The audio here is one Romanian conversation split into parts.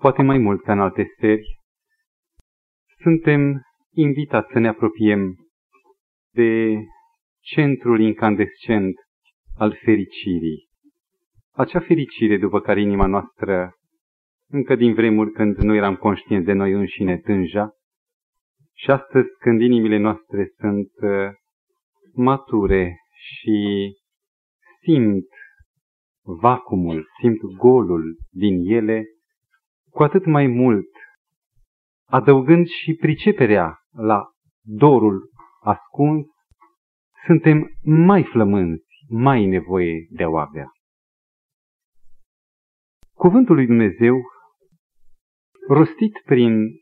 poate mai mult ca în alte seri, suntem invitați să ne apropiem de centrul incandescent al fericirii. Acea fericire după care inima noastră, încă din vremuri când nu eram conștienți de noi înșine, tânja, și astăzi când inimile noastre sunt uh, mature și simt vacumul, simt golul din ele, cu atât mai mult, adăugând și priceperea la dorul ascuns, suntem mai flămânzi, mai nevoie de a o avea. Cuvântul lui Dumnezeu, rostit prin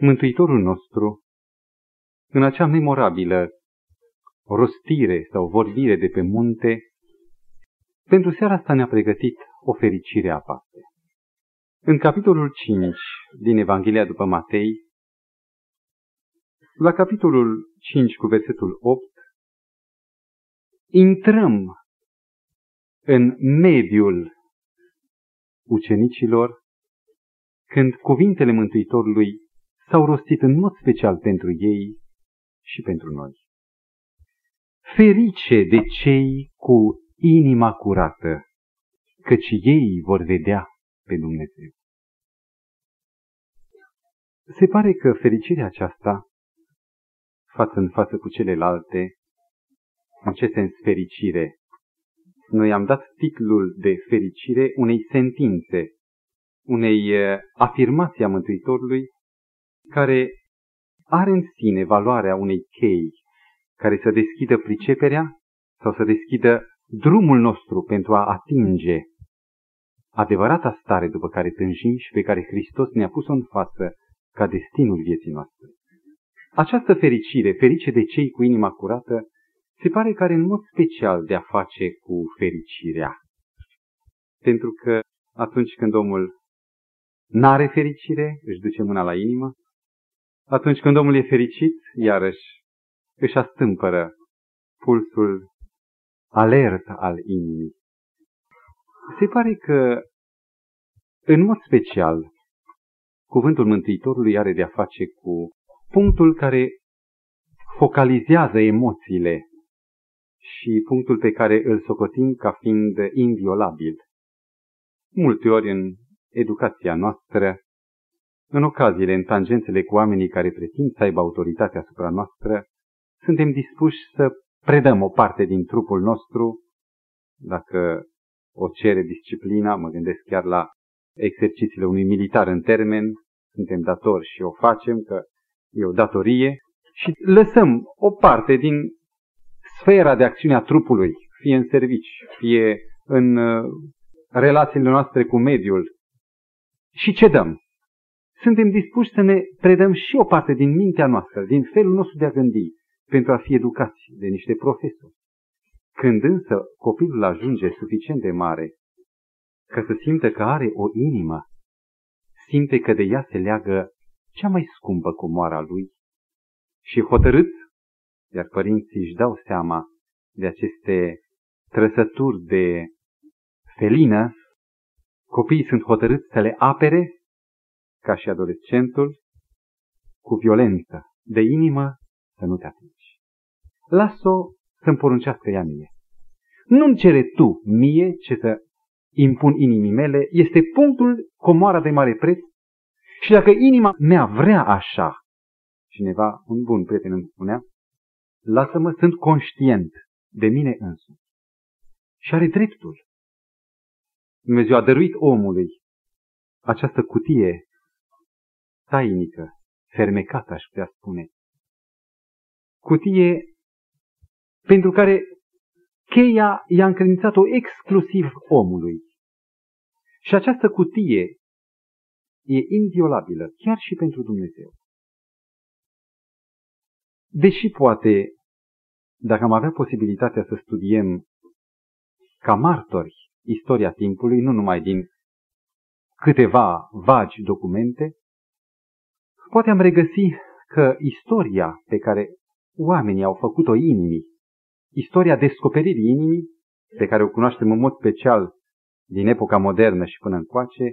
Mântuitorul nostru, în acea memorabilă rostire sau vorbire de pe munte, pentru seara asta ne-a pregătit o fericire aparte. În capitolul 5 din Evanghelia după Matei, la capitolul 5 cu versetul 8, intrăm în mediul ucenicilor când cuvintele Mântuitorului s-au rostit în mod special pentru ei și pentru noi. Ferice de cei cu inima curată, căci ei vor vedea pe Dumnezeu. Se pare că fericirea aceasta, față în față cu celelalte, în ce sens fericire? Noi am dat titlul de fericire unei sentințe, unei eh, afirmații a Mântuitorului, care are în sine valoarea unei chei care să deschidă priceperea sau să deschidă drumul nostru pentru a atinge adevărata stare după care tânjim și pe care Hristos ne-a pus-o în față ca destinul vieții noastre. Această fericire, ferice de cei cu inima curată, se pare că are în mod special de a face cu fericirea. Pentru că atunci când omul n-are fericire, își duce mâna la inimă, atunci când omul e fericit, iarăși își astâmpără pulsul alert al inimii. Se pare că, în mod special, cuvântul Mântuitorului are de-a face cu punctul care focalizează emoțiile și punctul pe care îl socotim ca fiind inviolabil. Multe ori în educația noastră, în ocaziile, în tangențele cu oamenii care pretind să aibă autoritatea asupra noastră, suntem dispuși să predăm o parte din trupul nostru, dacă o cere disciplina, mă gândesc chiar la exercițiile unui militar în termen, suntem datori și o facem, că e o datorie, și lăsăm o parte din sfera de acțiune a trupului, fie în servici, fie în uh, relațiile noastre cu mediul, și ce dăm? Suntem dispuși să ne predăm și o parte din mintea noastră, din felul nostru de a gândi, pentru a fi educați de niște profesori. Când însă copilul ajunge suficient de mare ca să simtă că are o inimă, simte că de ea se leagă cea mai scumpă comoara lui și hotărât, iar părinții își dau seama de aceste trăsături de felină, copiii sunt hotărâți să le apere, ca și adolescentul, cu violență, de inimă să nu te atingi. Las-o să-mi poruncească ea mie. Nu-mi cere tu mie ce să impun inimii mele, este punctul comoara de mare preț și dacă inima mea vrea așa, cineva, un bun prieten îmi spunea, lasă-mă, sunt conștient de mine însuși. Și are dreptul. Dumnezeu a dăruit omului această cutie tainică, fermecată, aș putea spune. Cutie pentru care cheia i-a încredințat-o exclusiv omului. Și această cutie e inviolabilă, chiar și pentru Dumnezeu. Deși poate, dacă am avea posibilitatea să studiem ca martori istoria timpului, nu numai din câteva vagi documente, poate am regăsi că istoria pe care oamenii au făcut-o inimii istoria descoperirii inimii, pe care o cunoaștem în mod special din epoca modernă și până încoace,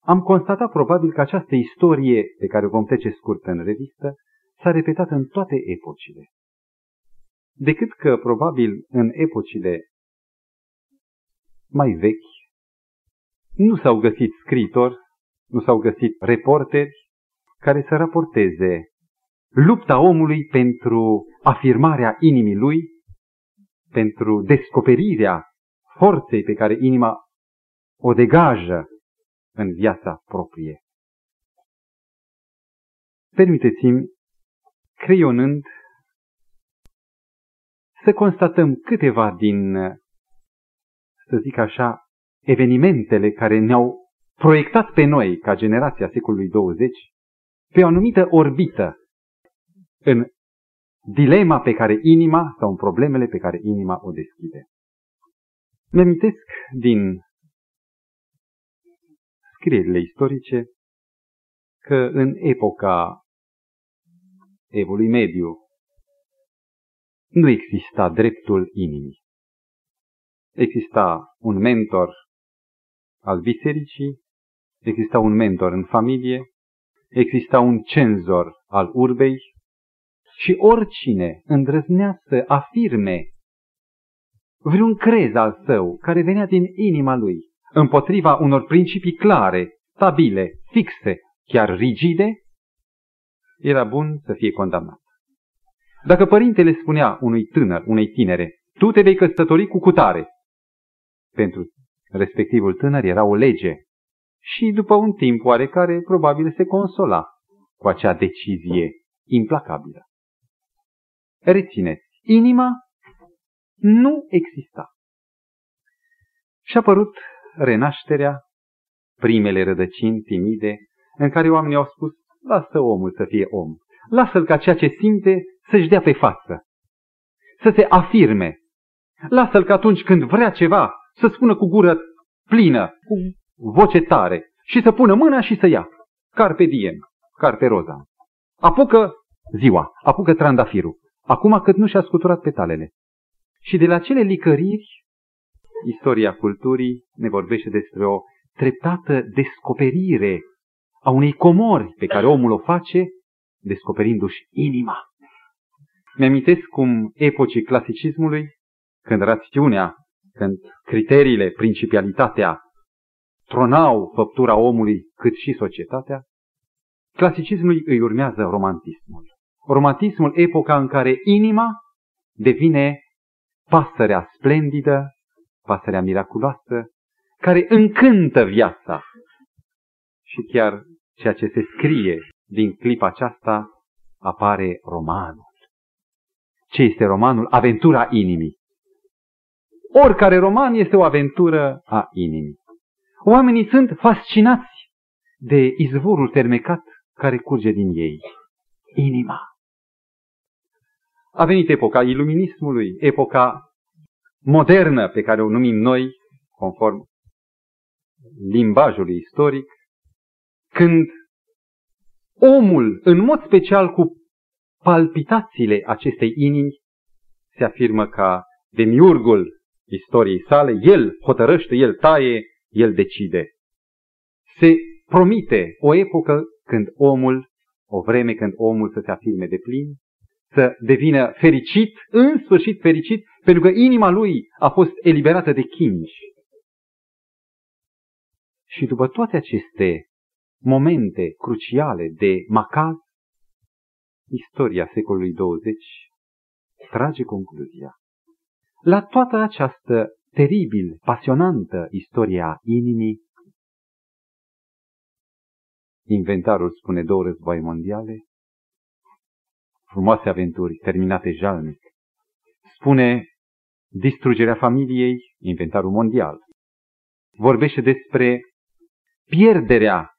am constatat probabil că această istorie pe care o vom trece scurt în revistă s-a repetat în toate epocile. Decât că probabil în epocile mai vechi nu s-au găsit scritori, nu s-au găsit reporteri care să raporteze lupta omului pentru afirmarea inimii lui, pentru descoperirea forței pe care inima o degajă în viața proprie. Permiteți-mi, creionând, să constatăm câteva din, să zic așa, evenimentele care ne-au proiectat pe noi, ca generația secolului 20, pe o anumită orbită în dilema pe care inima sau în problemele pe care inima o deschide. Mi-amintesc din scrierile istorice că în epoca evului mediu nu exista dreptul inimii. Exista un mentor al bisericii, exista un mentor în familie, exista un cenzor al urbei și oricine îndrăznea să afirme vreun crez al său care venea din inima lui, împotriva unor principii clare, stabile, fixe, chiar rigide, era bun să fie condamnat. Dacă părintele spunea unui tânăr, unei tinere, tu te vei căsători cu cutare, pentru respectivul tânăr era o lege și după un timp oarecare probabil se consola cu acea decizie implacabilă. Rețineți, inima nu exista. Și a apărut renașterea, primele rădăcini timide, în care oamenii au spus, lasă omul să fie om, lasă-l ca ceea ce simte să-și dea pe față, să se afirme, lasă-l că atunci când vrea ceva, să spună cu gură plină, cu voce tare, și să pună mâna și să ia. Carpe diem, carpe roza. Apucă ziua, apucă trandafirul, acum cât nu și-a scuturat petalele. Și de la cele licăriri, istoria culturii ne vorbește despre o treptată descoperire a unei comori pe care omul o face, descoperindu-și inima. Mi-amintesc cum epocii clasicismului, când rațiunea, când criteriile, principialitatea tronau făptura omului cât și societatea, clasicismului îi urmează romantismul. Romantismul, epoca în care inima devine pasărea splendidă, pasărea miraculoasă, care încântă viața. Și chiar ceea ce se scrie din clipa aceasta apare romanul. Ce este romanul? Aventura inimii. Oricare roman este o aventură a inimii. Oamenii sunt fascinați de izvorul termecat care curge din ei. Inima. A venit epoca iluminismului, epoca modernă pe care o numim noi, conform limbajului istoric, când omul, în mod special cu palpitațiile acestei inimi, se afirmă ca demiurgul istoriei sale, el hotărăște, el taie, el decide. Se promite o epocă când omul, o vreme când omul să se afirme de plin, să devină fericit, în sfârșit fericit, pentru că inima lui a fost eliberată de chingi. Și după toate aceste momente cruciale de macaz, istoria secolului 20 trage concluzia. La toată această teribil, pasionantă istoria inimii, inventarul spune două război mondiale, frumoase aventuri terminate jalnic, spune distrugerea familiei, inventarul mondial, vorbește despre pierderea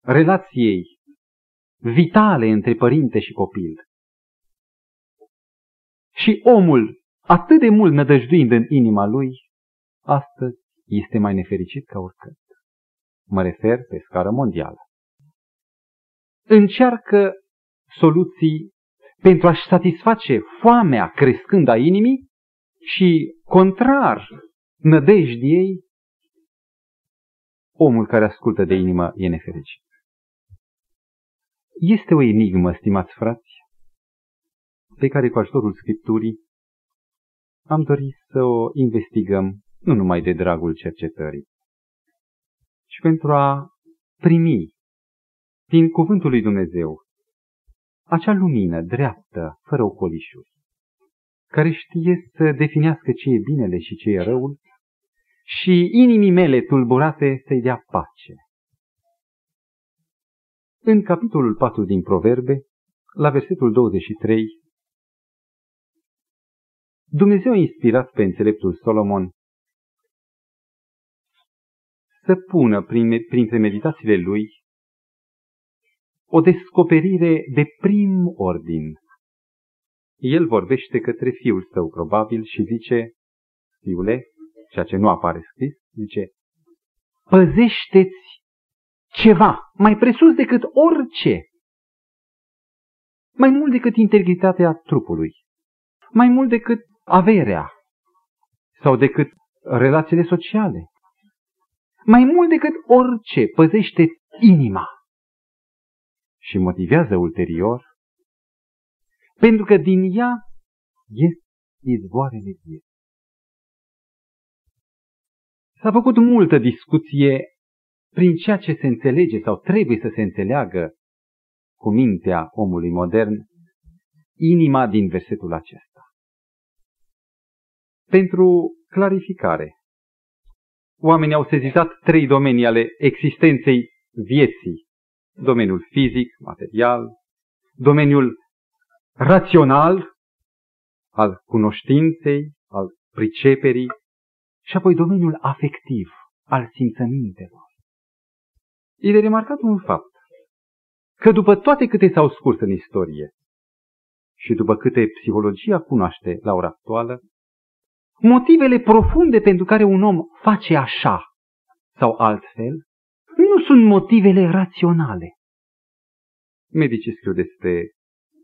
relației vitale între părinte și copil. Și omul atât de mult nădăjduind în inima lui, astăzi este mai nefericit ca oricând. Mă refer pe scară mondială. Încearcă soluții pentru a-și satisface foamea crescând a inimii și, contrar nădejdiei, omul care ascultă de inimă e nefericit. Este o enigmă, stimați frați, pe care cu ajutorul Scripturii am dorit să o investigăm nu numai de dragul cercetării, ci pentru a primi din cuvântul lui Dumnezeu acea lumină dreaptă, fără ocolișuri, care știe să definească ce e binele și ce e răul și inimii mele tulburate să-i dea pace. În capitolul 4 din Proverbe, la versetul 23, Dumnezeu a inspirat pe înțeleptul Solomon să pună prin, printre meditațiile lui o descoperire de prim ordin. El vorbește către fiul său, probabil, și zice, fiule, ceea ce nu apare scris, zice, păzește-ți ceva mai presus decât orice, mai mult decât integritatea trupului, mai mult decât averea. Sau decât relațiile sociale, mai mult decât orice, păzește inima și motivează ulterior, pentru că din ea ies izvoarele vieții. S-a făcut multă discuție prin ceea ce se înțelege sau trebuie să se înțeleagă cu mintea omului modern, inima din versetul acesta. Pentru clarificare, oamenii au sezizat trei domenii ale existenței vieții. Domeniul fizic, material, domeniul rațional, al cunoștinței, al priceperii și apoi domeniul afectiv, al simțămintelor. E de remarcat un fapt, că după toate câte s-au scurs în istorie și după câte psihologia cunoaște la ora actuală, motivele profunde pentru care un om face așa sau altfel nu sunt motivele raționale. Medicii scriu despre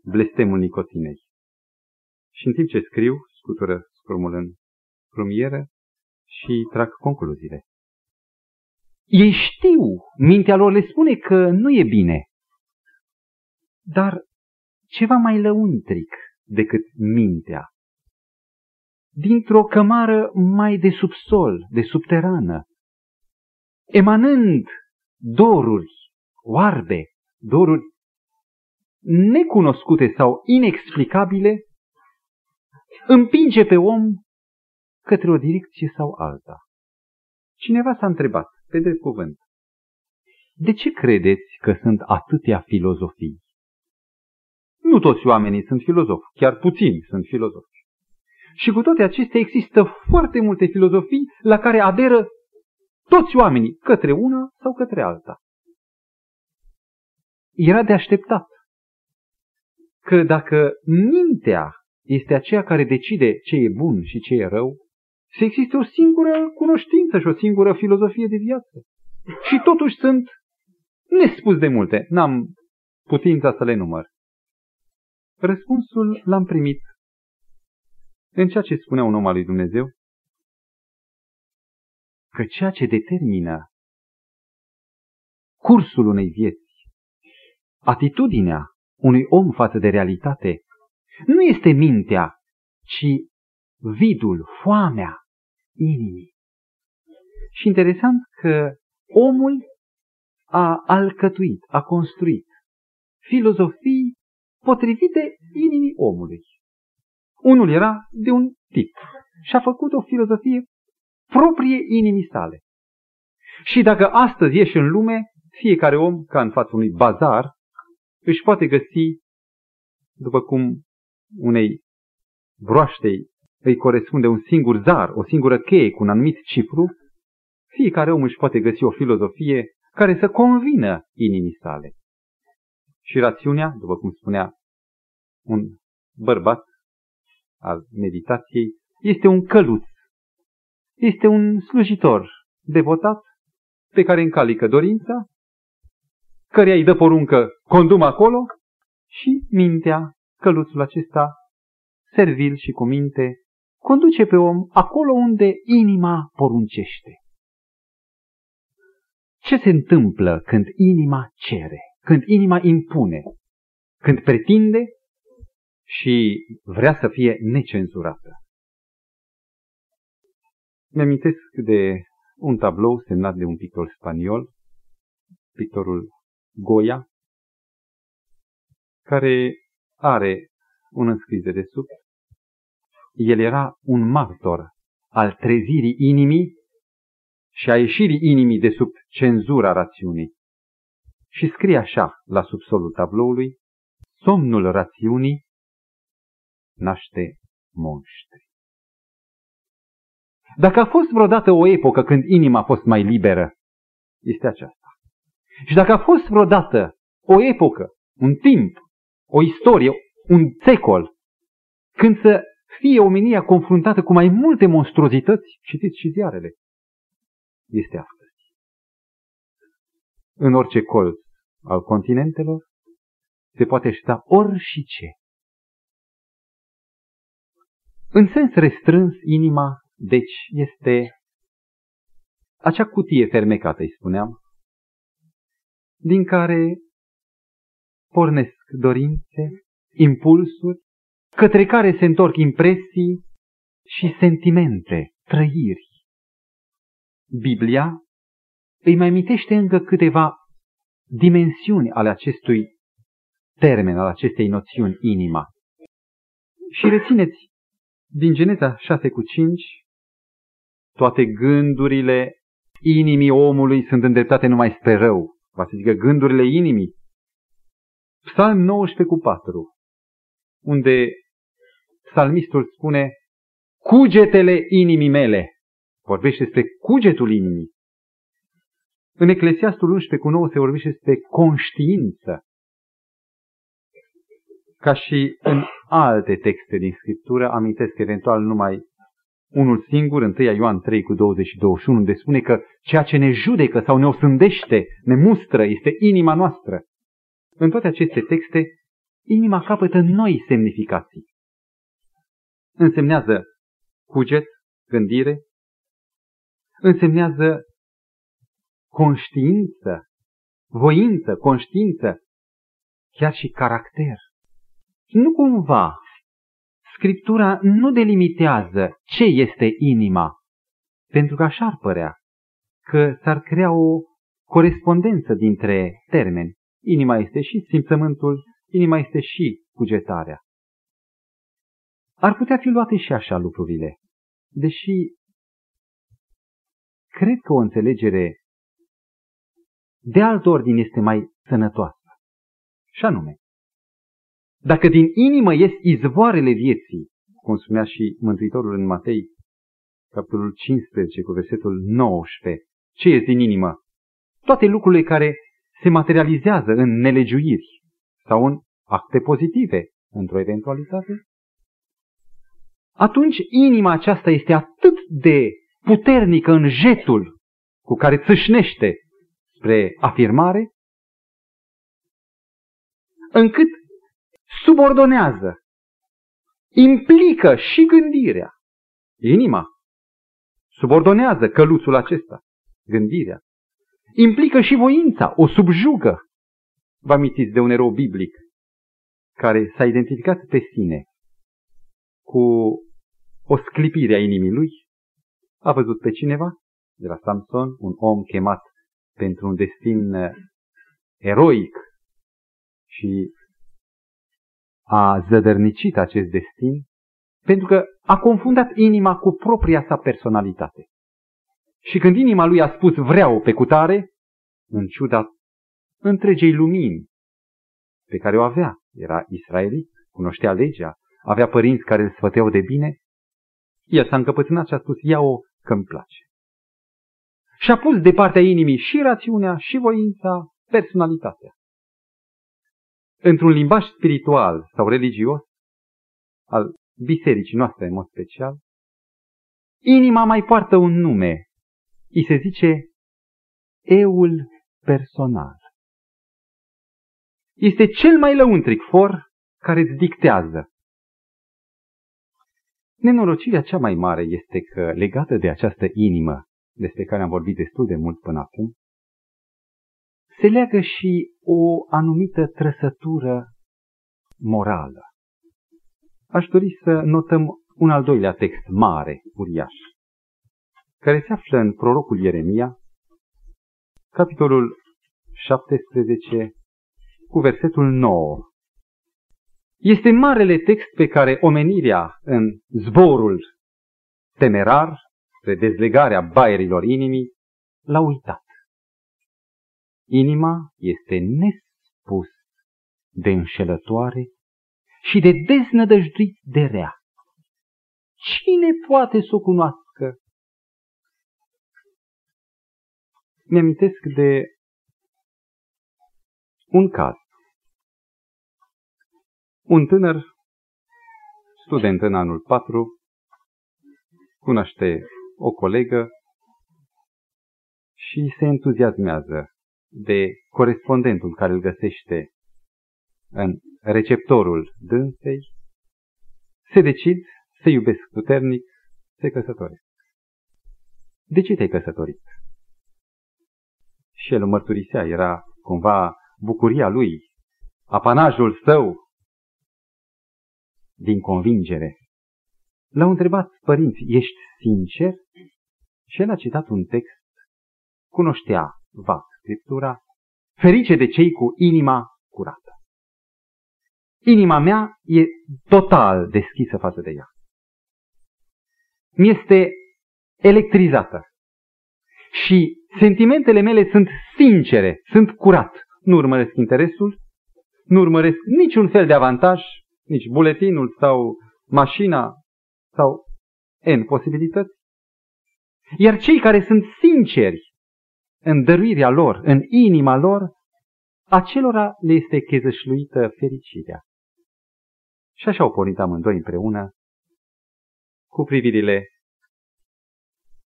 blestemul nicotinei. Și în timp ce scriu, scutură scrumul în crumieră și trag concluziile. Ei știu, mintea lor le spune că nu e bine. Dar ceva mai lăuntric decât mintea. Dintr-o cămară mai de subsol, de subterană, emanând doruri oarbe, doruri necunoscute sau inexplicabile, împinge pe om către o direcție sau alta. Cineva s-a întrebat, pe drept cuvânt, de ce credeți că sunt atâtea filozofii? Nu toți oamenii sunt filozofi, chiar puțini sunt filozofi. Și cu toate acestea există foarte multe filozofii la care aderă toți oamenii, către una sau către alta. Era de așteptat că dacă mintea este aceea care decide ce e bun și ce e rău, să existe o singură cunoștință și o singură filozofie de viață. Și totuși sunt nespus de multe, n-am putința să le număr. Răspunsul l-am primit în ceea ce spunea un om al lui Dumnezeu, că ceea ce determină cursul unei vieți, atitudinea unui om față de realitate, nu este mintea, ci vidul, foamea inimii. Și interesant că omul a alcătuit, a construit filozofii potrivite inimii omului. Unul era de un tip și a făcut o filozofie proprie inimii sale. Și dacă astăzi ieși în lume, fiecare om, ca în fața unui bazar, își poate găsi, după cum unei broaștei îi corespunde un singur zar, o singură cheie cu un anumit cifru, fiecare om își poate găsi o filozofie care să convină inimii sale. Și rațiunea, după cum spunea un bărbat al meditației, este un căluț, este un slujitor devotat pe care încalică dorința, căreia îi dă poruncă, condum acolo și mintea, căluțul acesta, servil și cu minte, conduce pe om acolo unde inima poruncește. ce se întâmplă când inima cere, când inima impune, când pretinde și vrea să fie necenzurată. Mi-amintesc de un tablou semnat de un pictor spaniol, pictorul Goya, care are un înscris de sub. El era un martor al trezirii inimii și a ieșirii inimii de sub cenzura rațiunii. Și scrie așa la subsolul tabloului, somnul rațiunii naște monștri. Dacă a fost vreodată o epocă când inima a fost mai liberă, este aceasta. Și dacă a fost vreodată o epocă, un timp, o istorie, un secol, când să fie omenia confruntată cu mai multe monstruozități, citiți și ziarele, este astăzi. În orice colț al continentelor se poate șta ori și ce. În sens restrâns, inima, deci, este acea cutie fermecată, îi spuneam, din care pornesc dorințe, impulsuri, către care se întorc impresii și sentimente, trăiri. Biblia îi mai amintește încă câteva dimensiuni ale acestui termen, al acestei noțiuni, inima. Și rețineți, din Geneza 6 cu 5, toate gândurile inimii omului sunt îndreptate numai spre rău. Va să zică gândurile inimii. Psalm 19 cu 4, unde psalmistul spune, cugetele inimii mele. Vorbește despre cugetul inimii. În Eclesiastul 11 cu 9 se vorbește despre conștiință. Ca și în alte texte din Scriptură, amintesc eventual numai unul singur, 1 Ioan 3 cu 20 și 21, unde spune că ceea ce ne judecă sau ne osândește, ne mustră, este inima noastră. În toate aceste texte, inima capătă noi semnificații. Însemnează cuget, gândire, însemnează conștiință, voință, conștiință, chiar și caracter. Nu cumva Scriptura nu delimitează ce este inima, pentru că așa ar părea că s-ar crea o corespondență dintre termeni. Inima este și simțământul, inima este și cugetarea. Ar putea fi luate și așa lucrurile, deși cred că o înțelegere de alt ordin este mai sănătoasă. Și anume, dacă din inimă ies izvoarele vieții, cum spunea și Mântuitorul în Matei, capitolul 15 cu versetul 19, ce ies din inimă? Toate lucrurile care se materializează în nelegiuiri sau în acte pozitive într-o eventualitate, atunci inima aceasta este atât de puternică în jetul cu care țâșnește spre afirmare, încât subordonează, implică și gândirea. Inima subordonează căluțul acesta, gândirea. Implică și voința, o subjugă. Vă amintiți de un erou biblic care s-a identificat pe sine cu o sclipire a inimii lui? A văzut pe cineva de la Samson, un om chemat pentru un destin eroic și a zădărnicit acest destin pentru că a confundat inima cu propria sa personalitate. Și când inima lui a spus vreau pe cutare, în ciuda întregei lumini pe care o avea, era israelit, cunoștea legea, avea părinți care îl sfăteau de bine, el s-a încăpățânat și a spus, ia-o că-mi place. Și a pus de partea inimii și rațiunea, și voința, personalitatea într-un limbaj spiritual sau religios, al bisericii noastre în mod special, inima mai poartă un nume. I se zice eul personal. Este cel mai lăuntric for care îți dictează. Nenorocirea cea mai mare este că, legată de această inimă, despre care am vorbit destul de mult până acum, se leagă și o anumită trăsătură morală. Aș dori să notăm un al doilea text mare, uriaș, care se află în prorocul Ieremia, capitolul 17, cu versetul 9. Este marele text pe care omenirea în zborul temerar, spre dezlegarea baierilor inimii, l-a uitat. Inima este nespus de înșelătoare și de deznădăjduit de rea. Cine poate să o cunoască? Mi-amintesc de un caz. Un tânăr, student în anul 4, cunoaște o colegă și se entuziasmează de corespondentul care îl găsește în receptorul dânsei, se decid să iubesc puternic, se căsătoresc. De ce te-ai căsătorit? Și el mărturisea, era cumva bucuria lui, apanajul său din convingere. L-au întrebat părinți, ești sincer? Și el a citat un text, cunoștea vag Scriptura, ferice de cei cu inima curată. Inima mea e total deschisă față de ea. Mi-este electrizată. Și sentimentele mele sunt sincere, sunt curat. Nu urmăresc interesul, nu urmăresc niciun fel de avantaj, nici buletinul sau mașina sau N posibilități. Iar cei care sunt sinceri în dăruirea lor, în inima lor, acelora le este chezășluită fericirea. Și așa au pornit amândoi împreună, cu privirile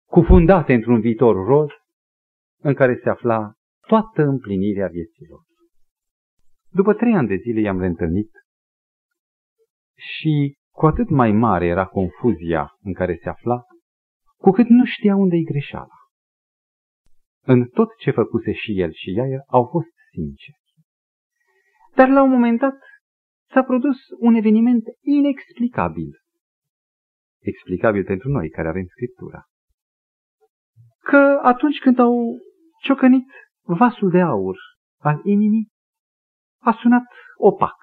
cufundate într-un viitor roz, în care se afla toată împlinirea vieților. După trei ani de zile i-am reîntâlnit și cu atât mai mare era confuzia în care se afla, cu cât nu știa unde-i greșeala. În tot ce făcuse și el și ea au fost sinceri. Dar la un moment dat s-a produs un eveniment inexplicabil. Explicabil pentru noi care avem Scriptura. Că atunci când au ciocănit vasul de aur al inimii, a sunat opac.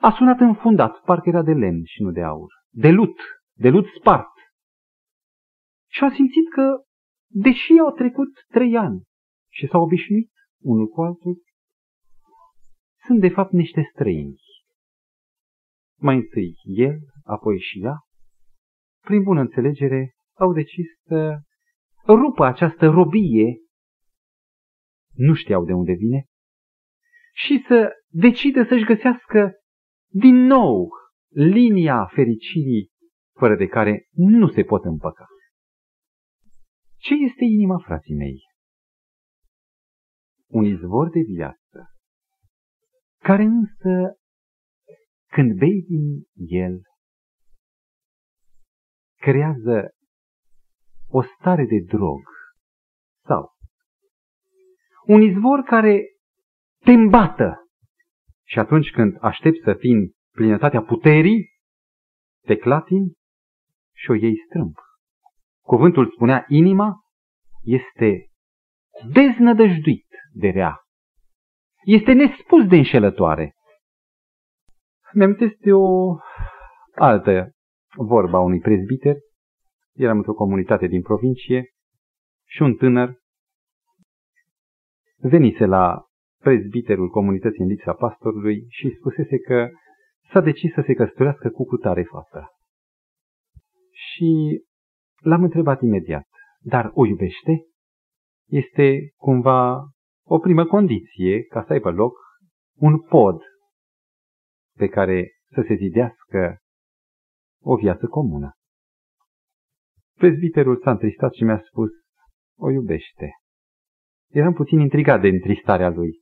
A sunat înfundat, parcă era de lemn și nu de aur. De lut, de lut spart. Și a simțit că, deși au trecut trei ani și s-au obișnuit unul cu altul, sunt de fapt niște străini. Mai întâi el, apoi și ea, prin bună înțelegere, au decis să rupă această robie, nu știau de unde vine, și să decidă să-și găsească din nou linia fericirii fără de care nu se pot împăca. Ce este inima, frații mei? Un izvor de viață, care însă, când bei din el, creează o stare de drog sau un izvor care te îmbată și atunci când aștepți să fii în plinătatea puterii, te clatini și o iei strâmb. Cuvântul spunea, inima este deznădăjduit de rea. Este nespus de înșelătoare. Mi-am de o altă vorba unui prezbiter. Eram într-o comunitate din provincie și un tânăr venise la prezbiterul comunității în lipsa pastorului și spusese că s-a decis să se căsătorească cu cutare fată. Și l-am întrebat imediat, dar o iubește? Este cumva o primă condiție ca să aibă loc un pod pe care să se zidească o viață comună. Prezbiterul s-a întristat și mi-a spus, o iubește. Eram puțin intrigat de întristarea lui.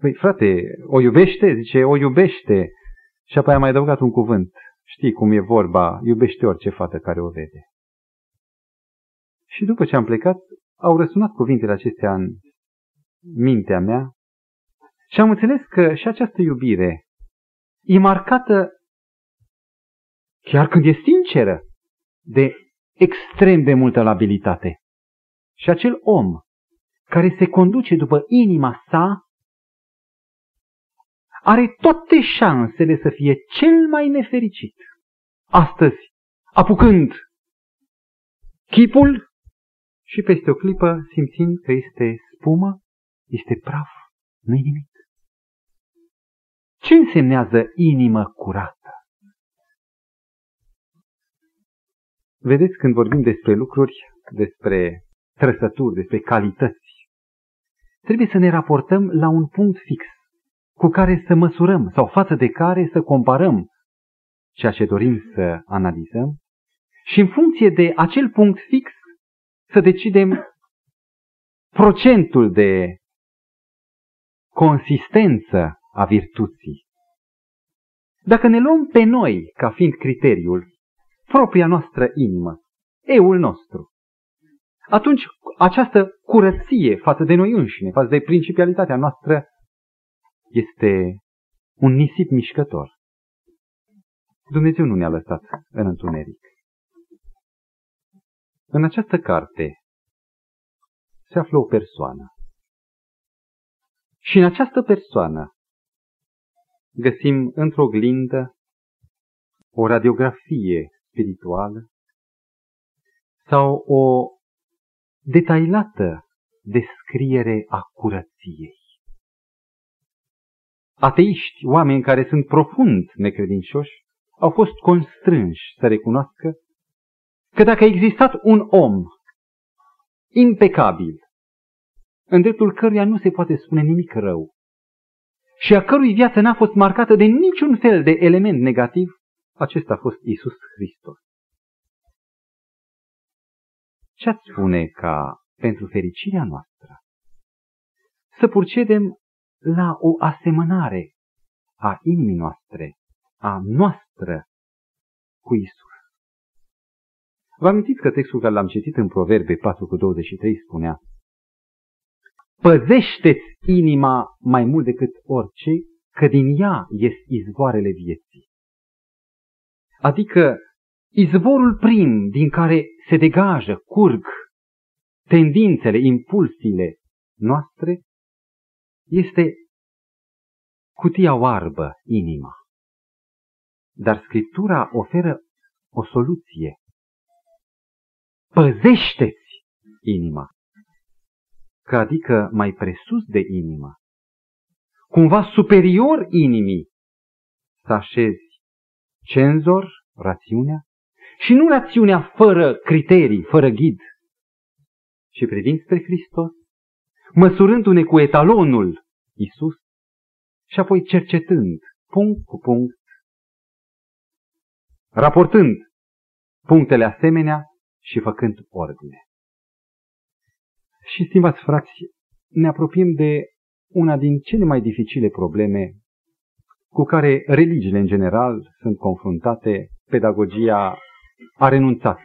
Păi, frate, o iubește? Zice, o iubește. Și apoi a mai adăugat un cuvânt. Știi cum e vorba, iubește orice fată care o vede. Și după ce am plecat, au răsunat cuvintele acestea în mintea mea și am înțeles că și această iubire e marcată, chiar când e sinceră, de extrem de multă labilitate. Și acel om care se conduce după inima sa are toate șansele să fie cel mai nefericit. Astăzi, apucând chipul și peste o clipă simțind că este spumă, este praf, nu nimic. Ce însemnează inimă curată? Vedeți, când vorbim despre lucruri, despre trăsături, despre calități, trebuie să ne raportăm la un punct fix cu care să măsurăm sau față de care să comparăm ceea ce dorim să analizăm și în funcție de acel punct fix să decidem procentul de consistență a virtuții. Dacă ne luăm pe noi ca fiind criteriul, propria noastră inimă, eul nostru, atunci această curăție față de noi înșine, față de principialitatea noastră, este un nisip mișcător. Dumnezeu nu ne-a lăsat în întuneric. În această carte se află o persoană. Și în această persoană găsim într-o glindă o radiografie spirituală sau o detailată descriere a curăției. Ateiști, oameni care sunt profund necredincioși, au fost constrânși să recunoască că dacă a existat un om impecabil, în dreptul căruia nu se poate spune nimic rău, și a cărui viață n-a fost marcată de niciun fel de element negativ, acesta a fost Isus Hristos. Ce ați spune ca pentru fericirea noastră să procedem la o asemănare a inimii noastre, a noastră cu Isus? Vă amintiți că textul care l-am citit în Proverbe 4 cu 23 spunea Păzește-ți inima mai mult decât orice, că din ea ies izvoarele vieții. Adică izvorul prim din care se degajă, curg tendințele, impulsiile noastre, este cutia oarbă, inima. Dar Scriptura oferă o soluție. Păzește-ți inima, că adică mai presus de inimă, cumva superior inimii, să așezi cenzor, rațiunea, și nu rațiunea fără criterii, fără ghid, și privind spre Hristos, măsurându-ne cu etalonul Isus și apoi cercetând punct cu punct, raportând punctele asemenea și făcând ordine. Și, stimați frați, ne apropiem de una din cele mai dificile probleme cu care religiile în general sunt confruntate, pedagogia a renunțat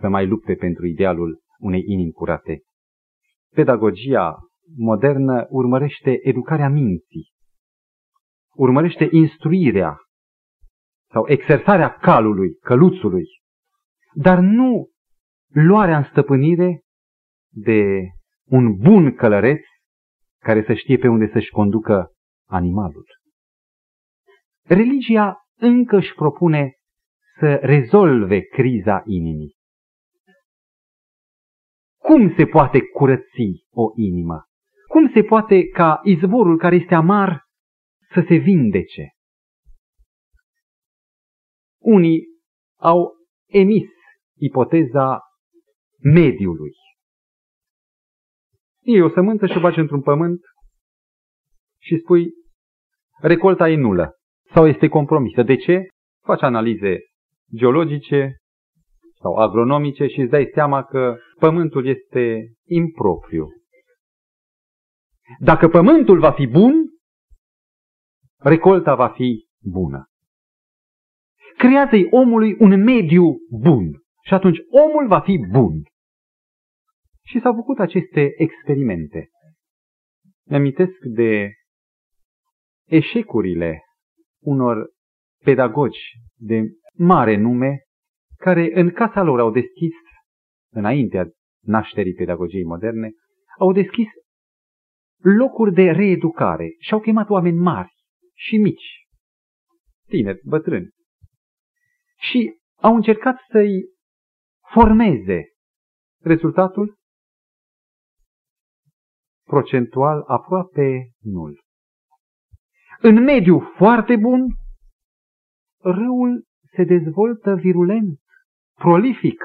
să mai lupte pentru idealul unei inimi curate. Pedagogia modernă urmărește educarea minții, urmărește instruirea sau exersarea calului, căluțului, dar nu luarea în stăpânire de un bun călăreț care să știe pe unde să-și conducă animalul. Religia încă își propune să rezolve criza inimii. Cum se poate curăți o inimă? Cum se poate ca izvorul care este amar să se vindece? Unii au emis ipoteza mediului. Iei o sămânță și o bagi într-un pământ și spui recolta e nulă sau este compromisă. De ce? Faci analize geologice sau agronomice și îți dai seama că pământul este impropriu. Dacă pământul va fi bun, recolta va fi bună. Creează-i omului un mediu bun și atunci omul va fi bun. Și s-au făcut aceste experimente. Mi-amintesc de eșecurile unor pedagogi de mare nume care în casa lor au deschis, înaintea nașterii pedagogiei moderne, au deschis locuri de reeducare și au chemat oameni mari și mici, tineri, bătrâni. Și au încercat să-i formeze. Rezultatul? Procentual aproape nul. În mediu foarte bun, râul se dezvoltă virulent, prolific,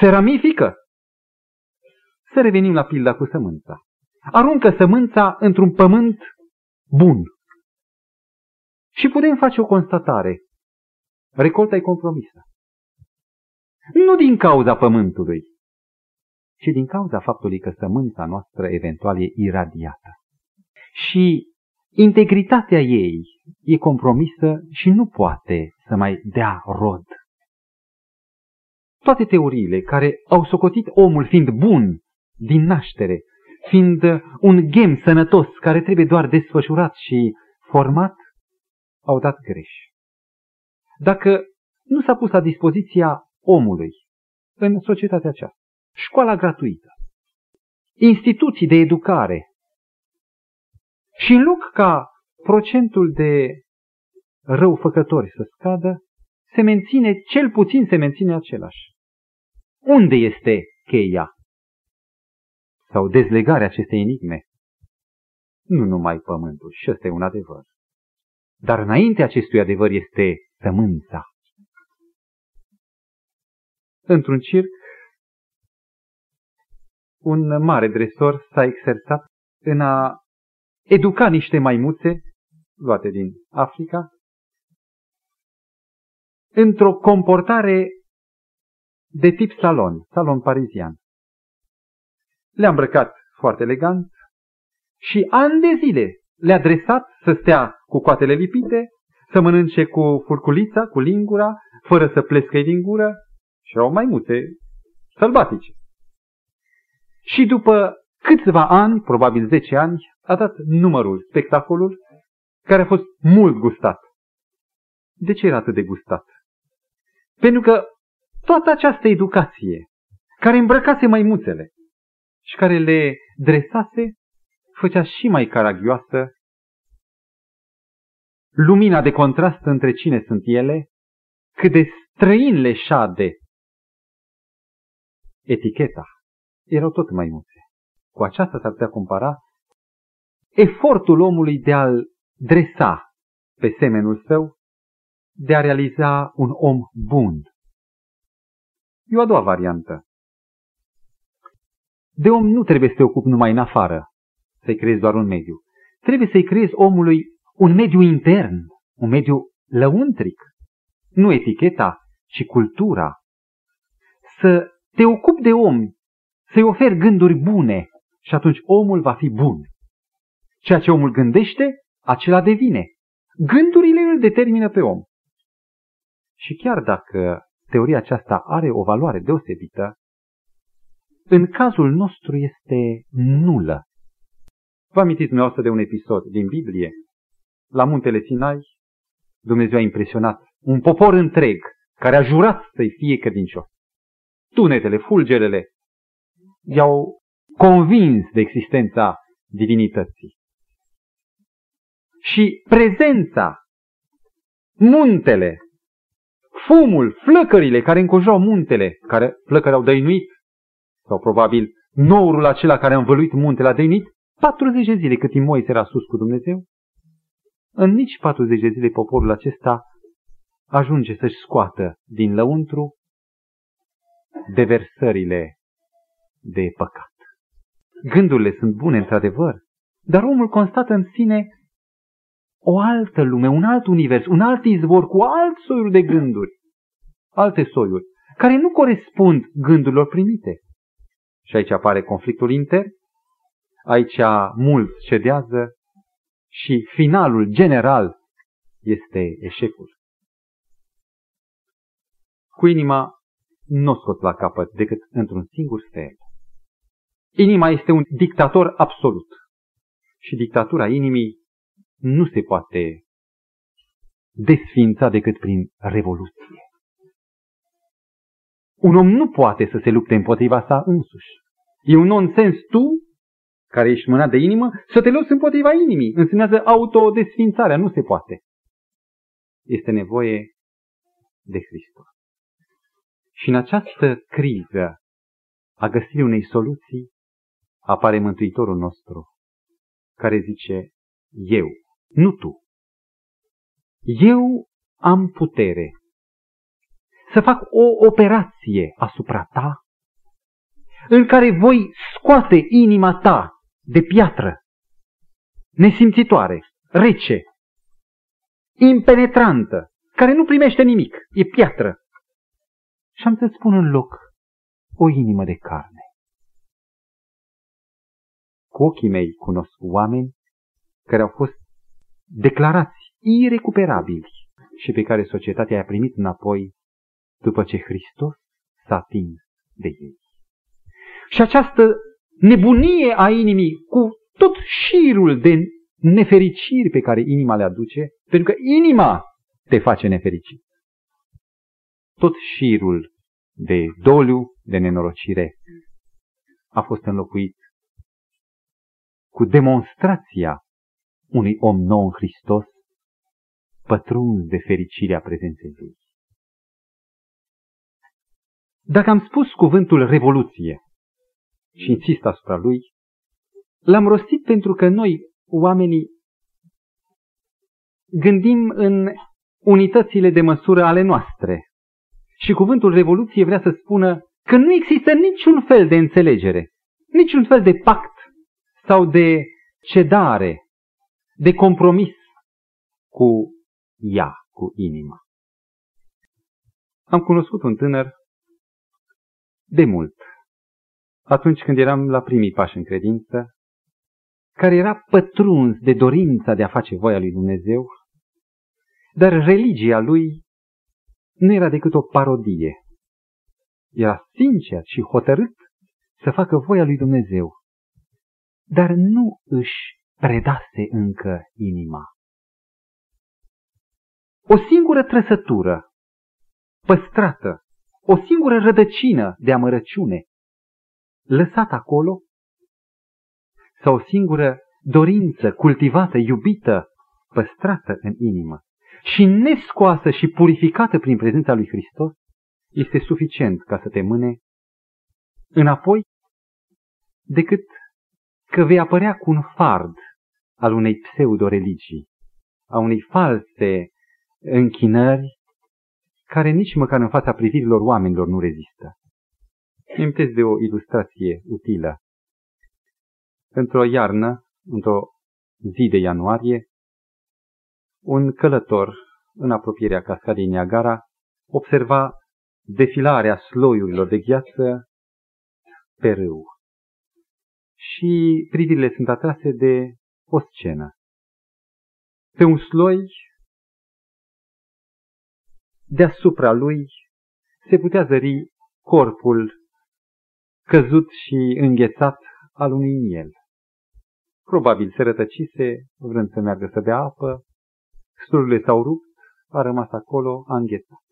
se ramifică. Să revenim la pilda cu sămânța. Aruncă sămânța într-un pământ bun. Și putem face o constatare. Recolta e compromisă. Nu din cauza pământului, ci din cauza faptului că sămânța noastră eventual e iradiată. Și integritatea ei e compromisă și nu poate să mai dea rod. Toate teoriile care au socotit omul fiind bun din naștere, fiind un gem sănătos care trebuie doar desfășurat și format, au dat greș. Dacă nu s-a pus la dispoziția omului în societatea aceasta, școala gratuită, instituții de educare, și în loc ca procentul de răufăcători să scadă, se menține, cel puțin se menține același. Unde este cheia? Sau dezlegarea acestei enigme? Nu numai pământul, și ăsta e un adevăr. Dar înainte acestui adevăr este sămânța. Într-un circ, un mare dresor s-a exersat în a educa niște maimuțe luate din Africa într-o comportare de tip salon, salon parizian. Le-a îmbrăcat foarte elegant și ani de zile le-a adresat să stea cu coatele lipite, să mănânce cu furculița, cu lingura, fără să plescă din gură și erau maimuțe sălbatice. Și după câțiva ani, probabil 10 ani, a dat numărul, spectacolul, care a fost mult gustat. De ce era atât de gustat? Pentru că toată această educație, care îmbrăcase maimuțele și care le dresase, făcea și mai caragioasă lumina de contrast între cine sunt ele, cât de străin le șade eticheta. Erau tot maimuțe. Cu aceasta s-ar putea compara efortul omului de a-l dresa pe semenul său, de a realiza un om bun. E o a doua variantă. De om nu trebuie să te ocupi numai în afară, să-i creezi doar un mediu. Trebuie să-i creezi omului un mediu intern, un mediu lăuntric. Nu eticheta, ci cultura. Să te ocupi de om, să-i oferi gânduri bune și atunci omul va fi bun. Ceea ce omul gândește, acela devine. Gândurile îl determină pe om. Și chiar dacă teoria aceasta are o valoare deosebită, în cazul nostru este nulă. Vă amintiți dumneavoastră de un episod din Biblie? La muntele Sinai, Dumnezeu a impresionat un popor întreg care a jurat să-i fie credincios. Tunetele, fulgerele i-au convins de existența divinității. Și prezența, muntele, fumul, flăcările care încojau muntele, care flăcări au dăinuit, sau probabil nourul acela care a învăluit muntele a dăinuit, 40 de zile cât timp Moise era sus cu Dumnezeu, în nici 40 de zile poporul acesta ajunge să-și scoată din lăuntru deversările de păcat. Gândurile sunt bune, într-adevăr, dar omul constată în sine o altă lume, un alt univers, un alt izvor cu alt soiul de gânduri, alte soiuri, care nu corespund gândurilor primite. Și aici apare conflictul inter, aici mulți cedează și finalul general este eșecul. Cu inima nu scot la capăt decât într-un singur fel. Inima este un dictator absolut și dictatura inimii nu se poate desfința decât prin revoluție. Un om nu poate să se lupte împotriva sa însuși. E un nonsens tu, care ești mânat de inimă, să te lupți împotriva inimii. Înseamnă autodesfințarea, nu se poate. Este nevoie de Hristos. Și în această criză a găsirii unei soluții apare Mântuitorul nostru, care zice, eu, nu tu. Eu am putere să fac o operație asupra ta în care voi scoate inima ta de piatră, nesimțitoare, rece, impenetrantă, care nu primește nimic, e piatră. Și am să-ți spun în loc o inimă de carne. Cu ochii mei cunosc oameni care au fost declarați irecuperabili și pe care societatea i-a primit înapoi după ce Hristos s-a atins de ei. Și această nebunie a inimii cu tot șirul de nefericiri pe care inima le aduce, pentru că inima te face nefericit. Tot șirul de doliu, de nenorocire a fost înlocuit cu demonstrația unui om nou în Hristos, pătruns de fericirea prezenței Lui. Dacă am spus cuvântul revoluție și insist asupra lui, l-am rostit pentru că noi, oamenii, gândim în unitățile de măsură ale noastre. Și cuvântul revoluție vrea să spună că nu există niciun fel de înțelegere, niciun fel de pact sau de cedare, de compromis cu ea, cu inima. Am cunoscut un tânăr de mult, atunci când eram la primii pași în credință, care era pătruns de dorința de a face voia lui Dumnezeu, dar religia lui nu era decât o parodie. Era sincer și hotărât să facă voia lui Dumnezeu, dar nu își predase încă inima. O singură trăsătură păstrată o singură rădăcină de amărăciune lăsată acolo sau o singură dorință cultivată, iubită, păstrată în inimă și nescoasă și purificată prin prezența lui Hristos, este suficient ca să te mâne înapoi decât că vei apărea cu un fard al unei pseudo-religii, a unei false închinări care nici măcar în fața privirilor oamenilor nu rezistă. Îmi de o ilustrație utilă. Într-o iarnă, într-o zi de ianuarie, un călător în apropierea cascadei Niagara observa defilarea sloiurilor de gheață pe râu. Și privirile sunt atrase de o scenă. Pe un sloi deasupra lui se putea zări corpul căzut și înghețat al unui miel. Probabil se rătăcise, vrând să meargă să bea apă, stururile s-au rupt, a rămas acolo, a înghețat.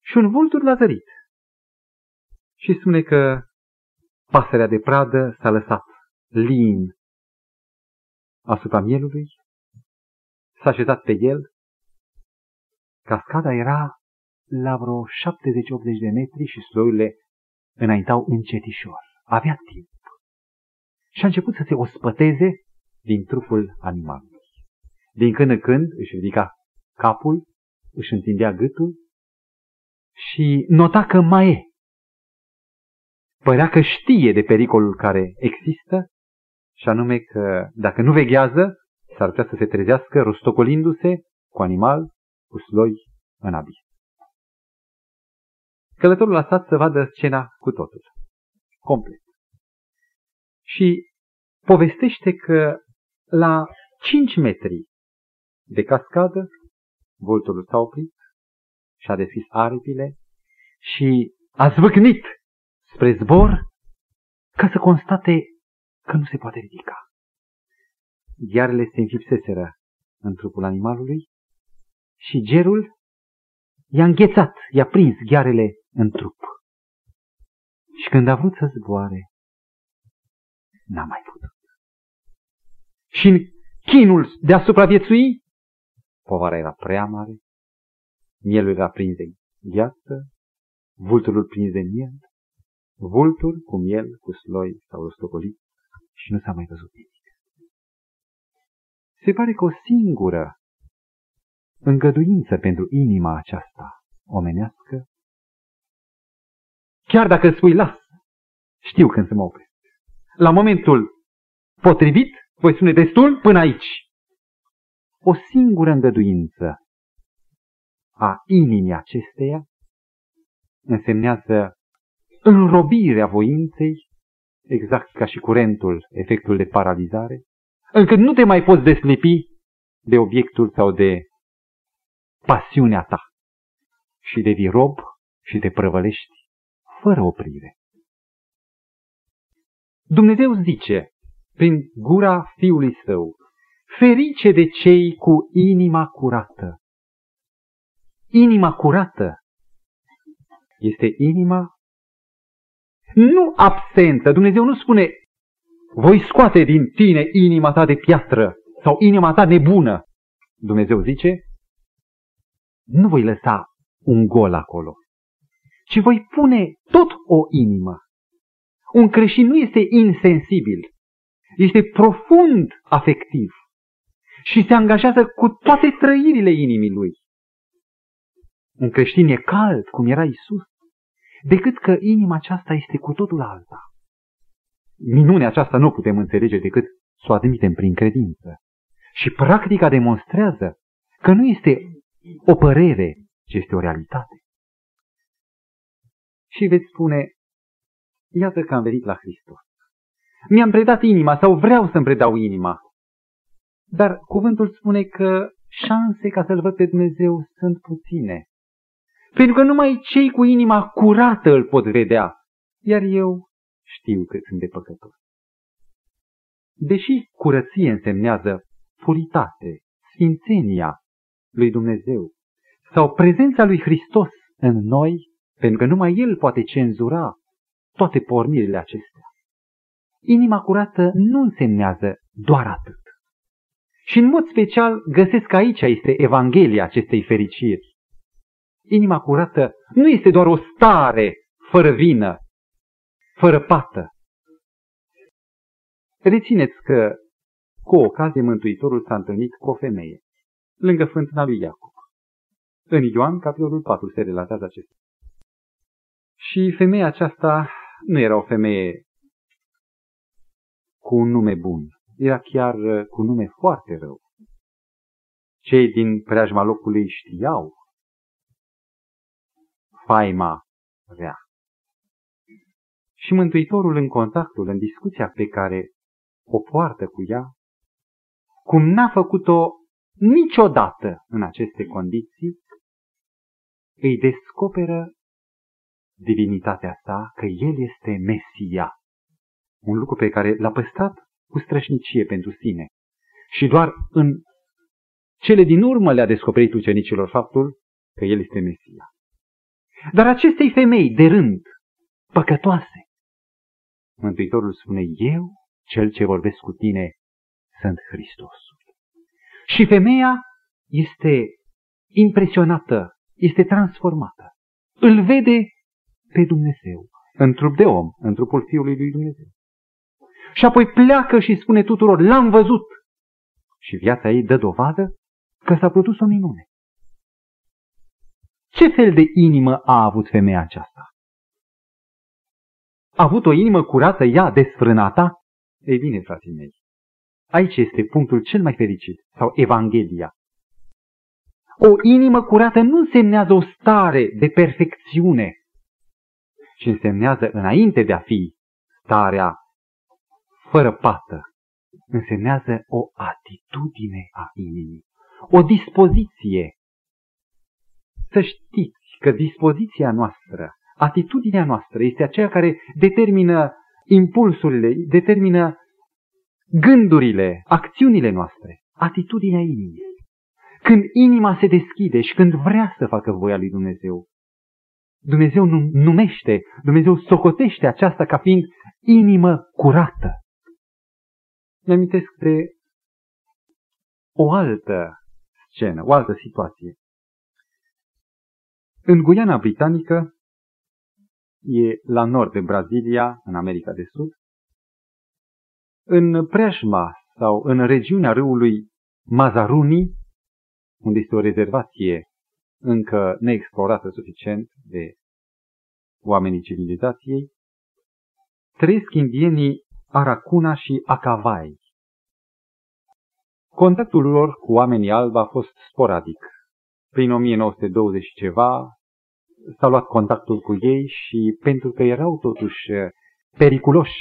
Și un vultur l-a zărit. Și spune că pasărea de pradă s-a lăsat lin asupra mielului, s-a așezat pe el Cascada era la vreo 70-80 de metri și sloile înaintau încetișor. Avea timp. Și a început să se ospăteze din trupul animalului. Din când în când își ridica capul, își întindea gâtul și nota că mai e. Părea că știe de pericolul care există și anume că dacă nu veghează, s-ar putea să se trezească rostocolindu-se cu animal cu sloi în abis. Călătorul a stat să vadă scena cu totul, complet. Și povestește că la 5 metri de cascadă, vulturul s-a oprit și a deschis aripile și a zvâcnit spre zbor ca să constate că nu se poate ridica. ghearele se înfipseseră în trupul animalului și gerul i-a înghețat, i-a prins ghearele în trup. Și când a vrut să zboare, n-a mai putut. Și în chinul de a supraviețui, povara era prea mare, mielul era prins de gheață, vulturul prins de miel, vultur cu miel, cu sloi sau rostogolit și nu s-a mai văzut nimic. Se pare că o singură îngăduință pentru inima aceasta omenească, chiar dacă îți spui las, știu când să mă opresc. La momentul potrivit, voi spune destul până aici. O singură îngăduință a inimii acesteia însemnează înrobirea voinței, exact ca și curentul, efectul de paralizare, încât nu te mai poți deslipi de obiectul sau de pasiunea ta și devii rob și te prăvălești fără oprire. Dumnezeu zice prin gura Fiului Său, ferice de cei cu inima curată. Inima curată este inima nu absentă. Dumnezeu nu spune, voi scoate din tine inima ta de piatră sau inima ta nebună. Dumnezeu zice, nu voi lăsa un gol acolo, ci voi pune tot o inimă. Un creștin nu este insensibil, este profund afectiv și se angajează cu toate trăirile inimii lui. Un creștin e cald, cum era Isus, decât că inima aceasta este cu totul alta. Minunea aceasta nu putem înțelege decât să o admitem prin credință. Și practica demonstrează că nu este o părere, ci este o realitate. Și veți spune, iată că am venit la Hristos. Mi-am predat inima sau vreau să-mi predau inima. Dar cuvântul spune că șanse ca să-L văd pe Dumnezeu sunt puține. Pentru că numai cei cu inima curată îl pot vedea. Iar eu știu că sunt de păcătos. Deși curăție însemnează puritate, sfințenia lui Dumnezeu sau prezența lui Hristos în noi, pentru că numai El poate cenzura toate pornirile acestea. Inima curată nu însemnează doar atât. Și în mod special găsesc că aici este Evanghelia acestei fericiri. Inima curată nu este doar o stare fără vină, fără pată. Rețineți că cu o ocazie Mântuitorul s-a întâlnit cu o femeie, lângă fântâna lui Iacob. În Ioan, capitolul 4, se relatează acesta. Și femeia aceasta nu era o femeie cu un nume bun, era chiar cu un nume foarte rău. Cei din preajma locului știau faima rea. Și Mântuitorul în contactul, în discuția pe care o poartă cu ea, cum n-a făcut-o niciodată în aceste condiții, îi descoperă divinitatea sa că El este Mesia. Un lucru pe care l-a păstrat cu strășnicie pentru sine. Și doar în cele din urmă le-a descoperit ucenicilor faptul că El este Mesia. Dar acestei femei de rând, păcătoase, Mântuitorul spune, eu, cel ce vorbesc cu tine, sunt Hristosul. Și femeia este impresionată, este transformată. Îl vede pe Dumnezeu, în trup de om, în trupul Fiului lui Dumnezeu. Și apoi pleacă și spune tuturor, l-am văzut. Și viața ei dă dovadă că s-a produs o minune. Ce fel de inimă a avut femeia aceasta? A avut o inimă curată, ea, desfrânată? Ei bine, frații mei, aici este punctul cel mai fericit, sau Evanghelia. O inimă curată nu însemnează o stare de perfecțiune, ci însemnează, înainte de a fi starea fără pată, însemnează o atitudine a inimii, o dispoziție să știți că dispoziția noastră, atitudinea noastră este aceea care determină impulsurile, determină gândurile, acțiunile noastre, atitudinea inimii. Când inima se deschide și când vrea să facă voia lui Dumnezeu, Dumnezeu numește, Dumnezeu socotește aceasta ca fiind inimă curată. Mi amintesc de o altă scenă, o altă situație. În Guiana Britanică, e la nord de Brazilia, în America de Sud, în preajma sau în regiunea râului Mazaruni, unde este o rezervație încă neexplorată suficient de oamenii civilizației, trăiesc indienii Aracuna și Acavai. Contactul lor cu oamenii albi a fost sporadic. Prin 1920 ceva s-a luat contactul cu ei și pentru că erau totuși periculoși,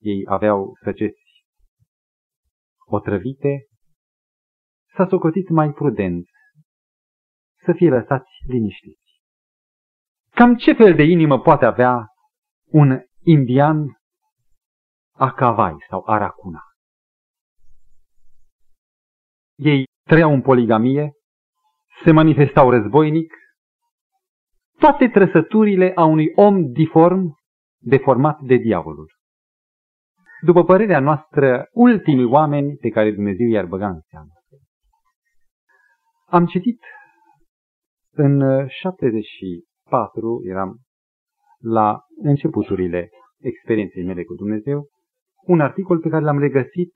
ei aveau săgeți otrăvite, s-a socotit mai prudent să fie lăsați liniștiți. Cam ce fel de inimă poate avea un indian Acavai sau Aracuna? Ei trăiau în poligamie, se manifestau războinic, toate trăsăturile a unui om diform, deformat de diavolul. După părerea noastră, ultimii oameni pe care Dumnezeu i-ar băga în seamă. Am citit în 74, eram la începuturile experienței mele cu Dumnezeu, un articol pe care l-am regăsit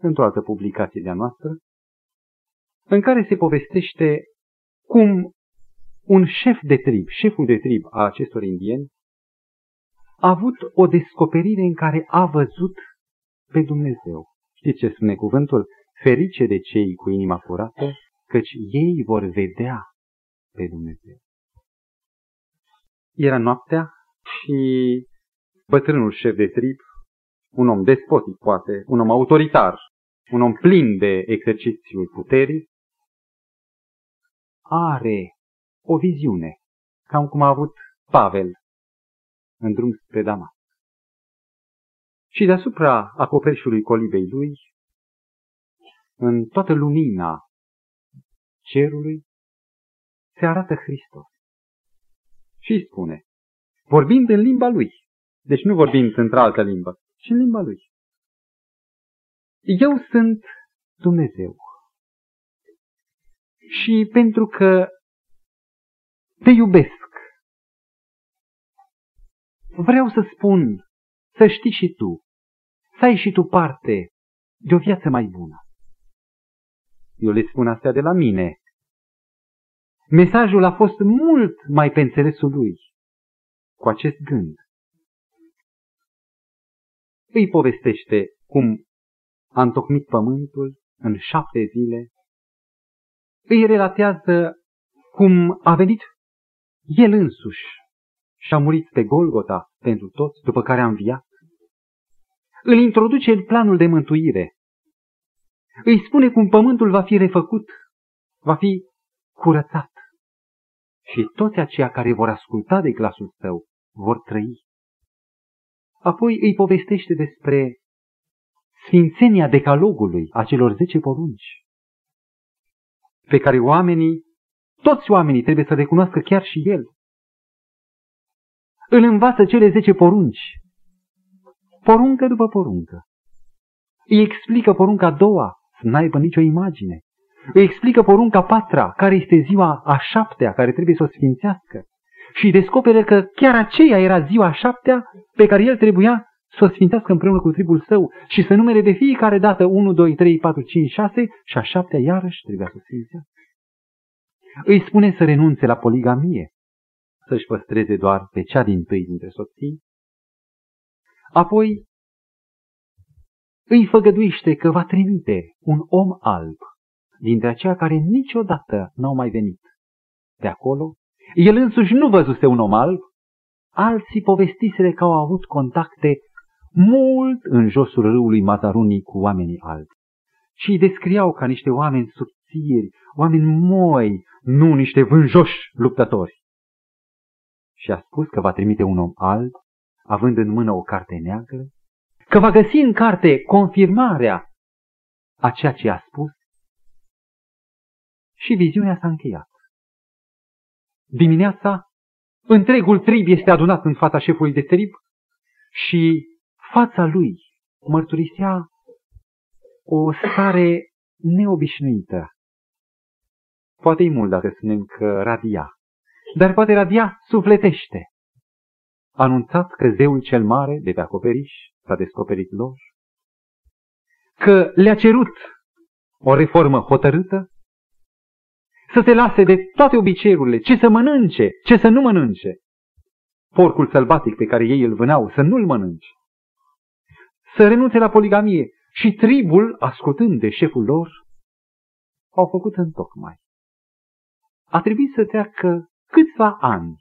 într-o altă publicație de-a noastră, în care se povestește cum un șef de trib, șeful de trib a acestor indieni, a avut o descoperire în care a văzut pe Dumnezeu. Știți ce spune cuvântul? Ferice de cei cu inima curată, căci ei vor vedea pe Dumnezeu. Era noaptea și bătrânul șef de trib, un om despotic poate, un om autoritar, un om plin de exercițiul puterii, are o viziune, cam cum a avut Pavel în drum spre Damas. Și deasupra acoperișului colibei lui, în toată lumina cerului, se arată Hristos. Și îi spune, vorbind în limba lui, deci nu vorbind într-altă limbă, ci în limba lui. Eu sunt Dumnezeu. Și pentru că te iubesc, vreau să spun, să știi și tu, să ai și tu parte de o viață mai bună. Eu le spun astea de la mine. Mesajul a fost mult mai pe înțelesul lui cu acest gând. Îi povestește cum a întocmit pământul în șapte zile, îi relatează cum a venit el însuși și a murit pe Golgota pentru toți, după care a înviat. Îl introduce în planul de mântuire. Îi spune cum pământul va fi refăcut, va fi curățat. Și toți aceia care vor asculta de glasul său vor trăi. Apoi îi povestește despre sfințenia decalogului, a celor zece porunci, pe care oamenii, toți oamenii trebuie să recunoască chiar și el. Îl învață cele zece porunci, poruncă după poruncă. Îi explică porunca a doua, să n-aibă nicio imagine. Îi explică porunca patra, care este ziua a șaptea, care trebuie să o sfințească. Și descoperă că chiar aceea era ziua a șaptea pe care el trebuia să o sfințească împreună cu tribul său și să numere de fiecare dată 1, 2, 3, 4, 5, 6 și a șaptea iarăși trebuia să o sfințească. Îi spune să renunțe la poligamie, să-și păstreze doar pe cea din tâi dintre soții. Apoi îi făgăduiește că va trimite un om alb dintre aceia care niciodată n-au mai venit de acolo. El însuși nu văzuse un om alb, alții povestiseră că au avut contacte mult în josul râului Mazarunii cu oamenii albi. Și îi descriau ca niște oameni subțiri, oameni moi, nu niște vânjoși luptători. Și a spus că va trimite un om alb, având în mână o carte neagră, că va găsi în carte confirmarea a ceea ce a spus și viziunea s-a încheiat. Dimineața, întregul trib este adunat în fața șefului de trib și fața lui mărturisea o stare neobișnuită. Poate e mult dacă spunem că radia, dar poate radia sufletește. Anunțat că zeul cel mare de pe acoperiș s-a descoperit lor, că le-a cerut o reformă hotărâtă, să se lase de toate obiceiurile, ce să mănânce, ce să nu mănânce. Porcul sălbatic pe care ei îl vânau, să nu-l mănânce. Să renunțe la poligamie. Și tribul, ascultând de șeful lor, au făcut în tocmai. A trebuit să treacă câțiva ani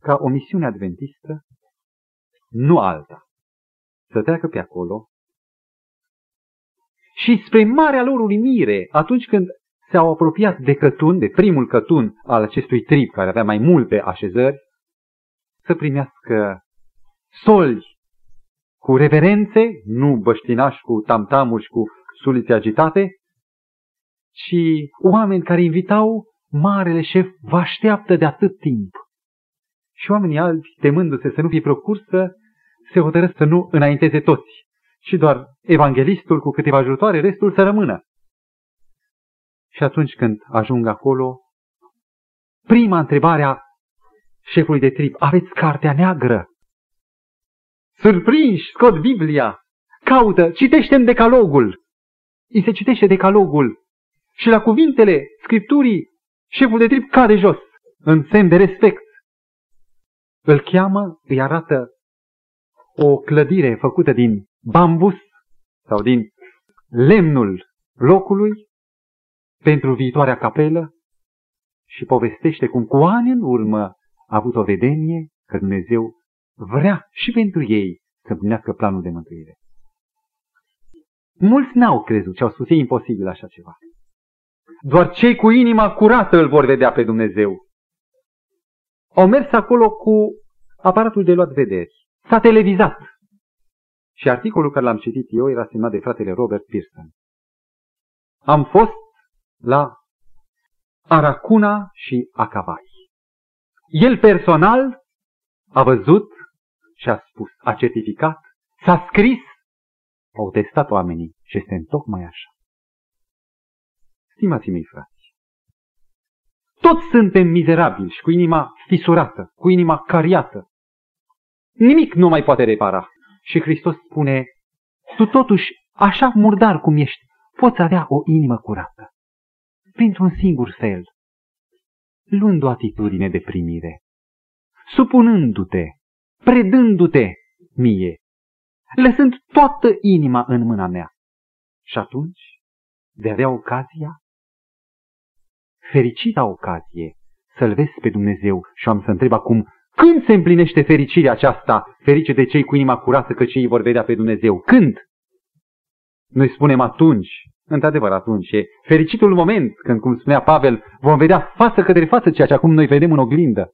ca o misiune adventistă, nu alta, să treacă pe acolo și spre marea lor uimire, atunci când s-au apropiat de cătun, de primul cătun al acestui trib, care avea mai multe așezări, să primească soli cu reverențe, nu băștinași cu tamtamuri și cu sulițe agitate, ci oameni care invitau marele șef vă așteaptă de atât timp. Și oamenii albi, temându-se să nu fie procursă, se hotărăsc să nu înainteze toți, și doar evanghelistul cu câteva ajutoare, restul să rămână. Și atunci când ajung acolo, prima întrebare a șefului de trib, aveți cartea neagră? Surprinși, scot Biblia, caută, citește-mi decalogul. Îi se citește decalogul și la cuvintele Scripturii șeful de trib cade jos, în semn de respect. Îl cheamă, îi arată o clădire făcută din bambus sau din lemnul locului pentru viitoarea capelă și povestește cum cu ani în urmă a avut o vedenie că Dumnezeu vrea și pentru ei să împlinească planul de mântuire. Mulți n-au crezut și au spus, e imposibil așa ceva. Doar cei cu inima curată îl vor vedea pe Dumnezeu. Au mers acolo cu aparatul de luat vederi. S-a televizat. Și articolul care l-am citit eu era semnat de fratele Robert Pearson. Am fost la Aracuna și Acavai. El personal a văzut și a spus, a certificat, s-a scris, au testat oamenii și este în tocmai așa. Stimați mei frați, toți suntem mizerabili și cu inima fisurată, cu inima cariată. Nimic nu mai poate repara. Și Hristos spune, tu totuși, așa murdar cum ești, poți avea o inimă curată. Printr-un singur fel, luând o atitudine de primire, supunându-te predându-te mie, lăsând toată inima în mâna mea. Și atunci, de avea ocazia, fericita ocazie, să-L vezi pe Dumnezeu și am să întreb acum, când se împlinește fericirea aceasta, ferice de cei cu inima curată că cei vor vedea pe Dumnezeu? Când? Noi spunem atunci, într-adevăr atunci, e fericitul moment când, cum spunea Pavel, vom vedea față către față ceea ce acum noi vedem în oglindă.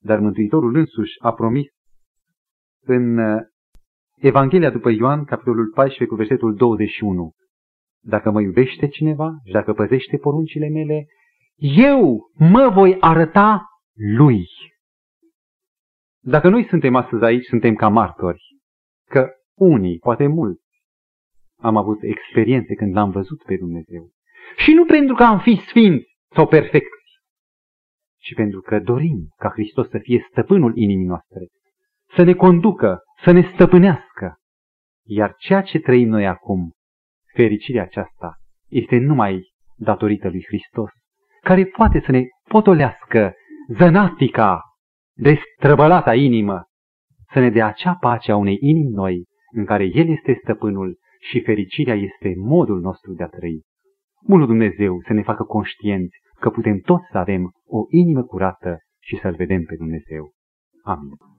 Dar Mântuitorul însuși a promis în uh, Evanghelia după Ioan, capitolul 14, cu versetul 21. Dacă mă iubește cineva și dacă păzește poruncile mele, eu mă voi arăta lui. Dacă noi suntem astăzi aici, suntem ca martori, că unii, poate mulți, am avut experiențe când l-am văzut pe Dumnezeu. Și nu pentru că am fi sfinți sau perfecți, ci pentru că dorim ca Hristos să fie stăpânul inimii noastre, să ne conducă, să ne stăpânească. Iar ceea ce trăim noi acum, fericirea aceasta, este numai datorită lui Hristos, care poate să ne potolească zănatica de străbălata inimă, să ne dea acea pace a unei inimi noi, în care El este stăpânul și fericirea este modul nostru de a trăi. Bunul Dumnezeu să ne facă conștienți că putem toți să avem o inimă curată și să-L vedem pe Dumnezeu. Amin.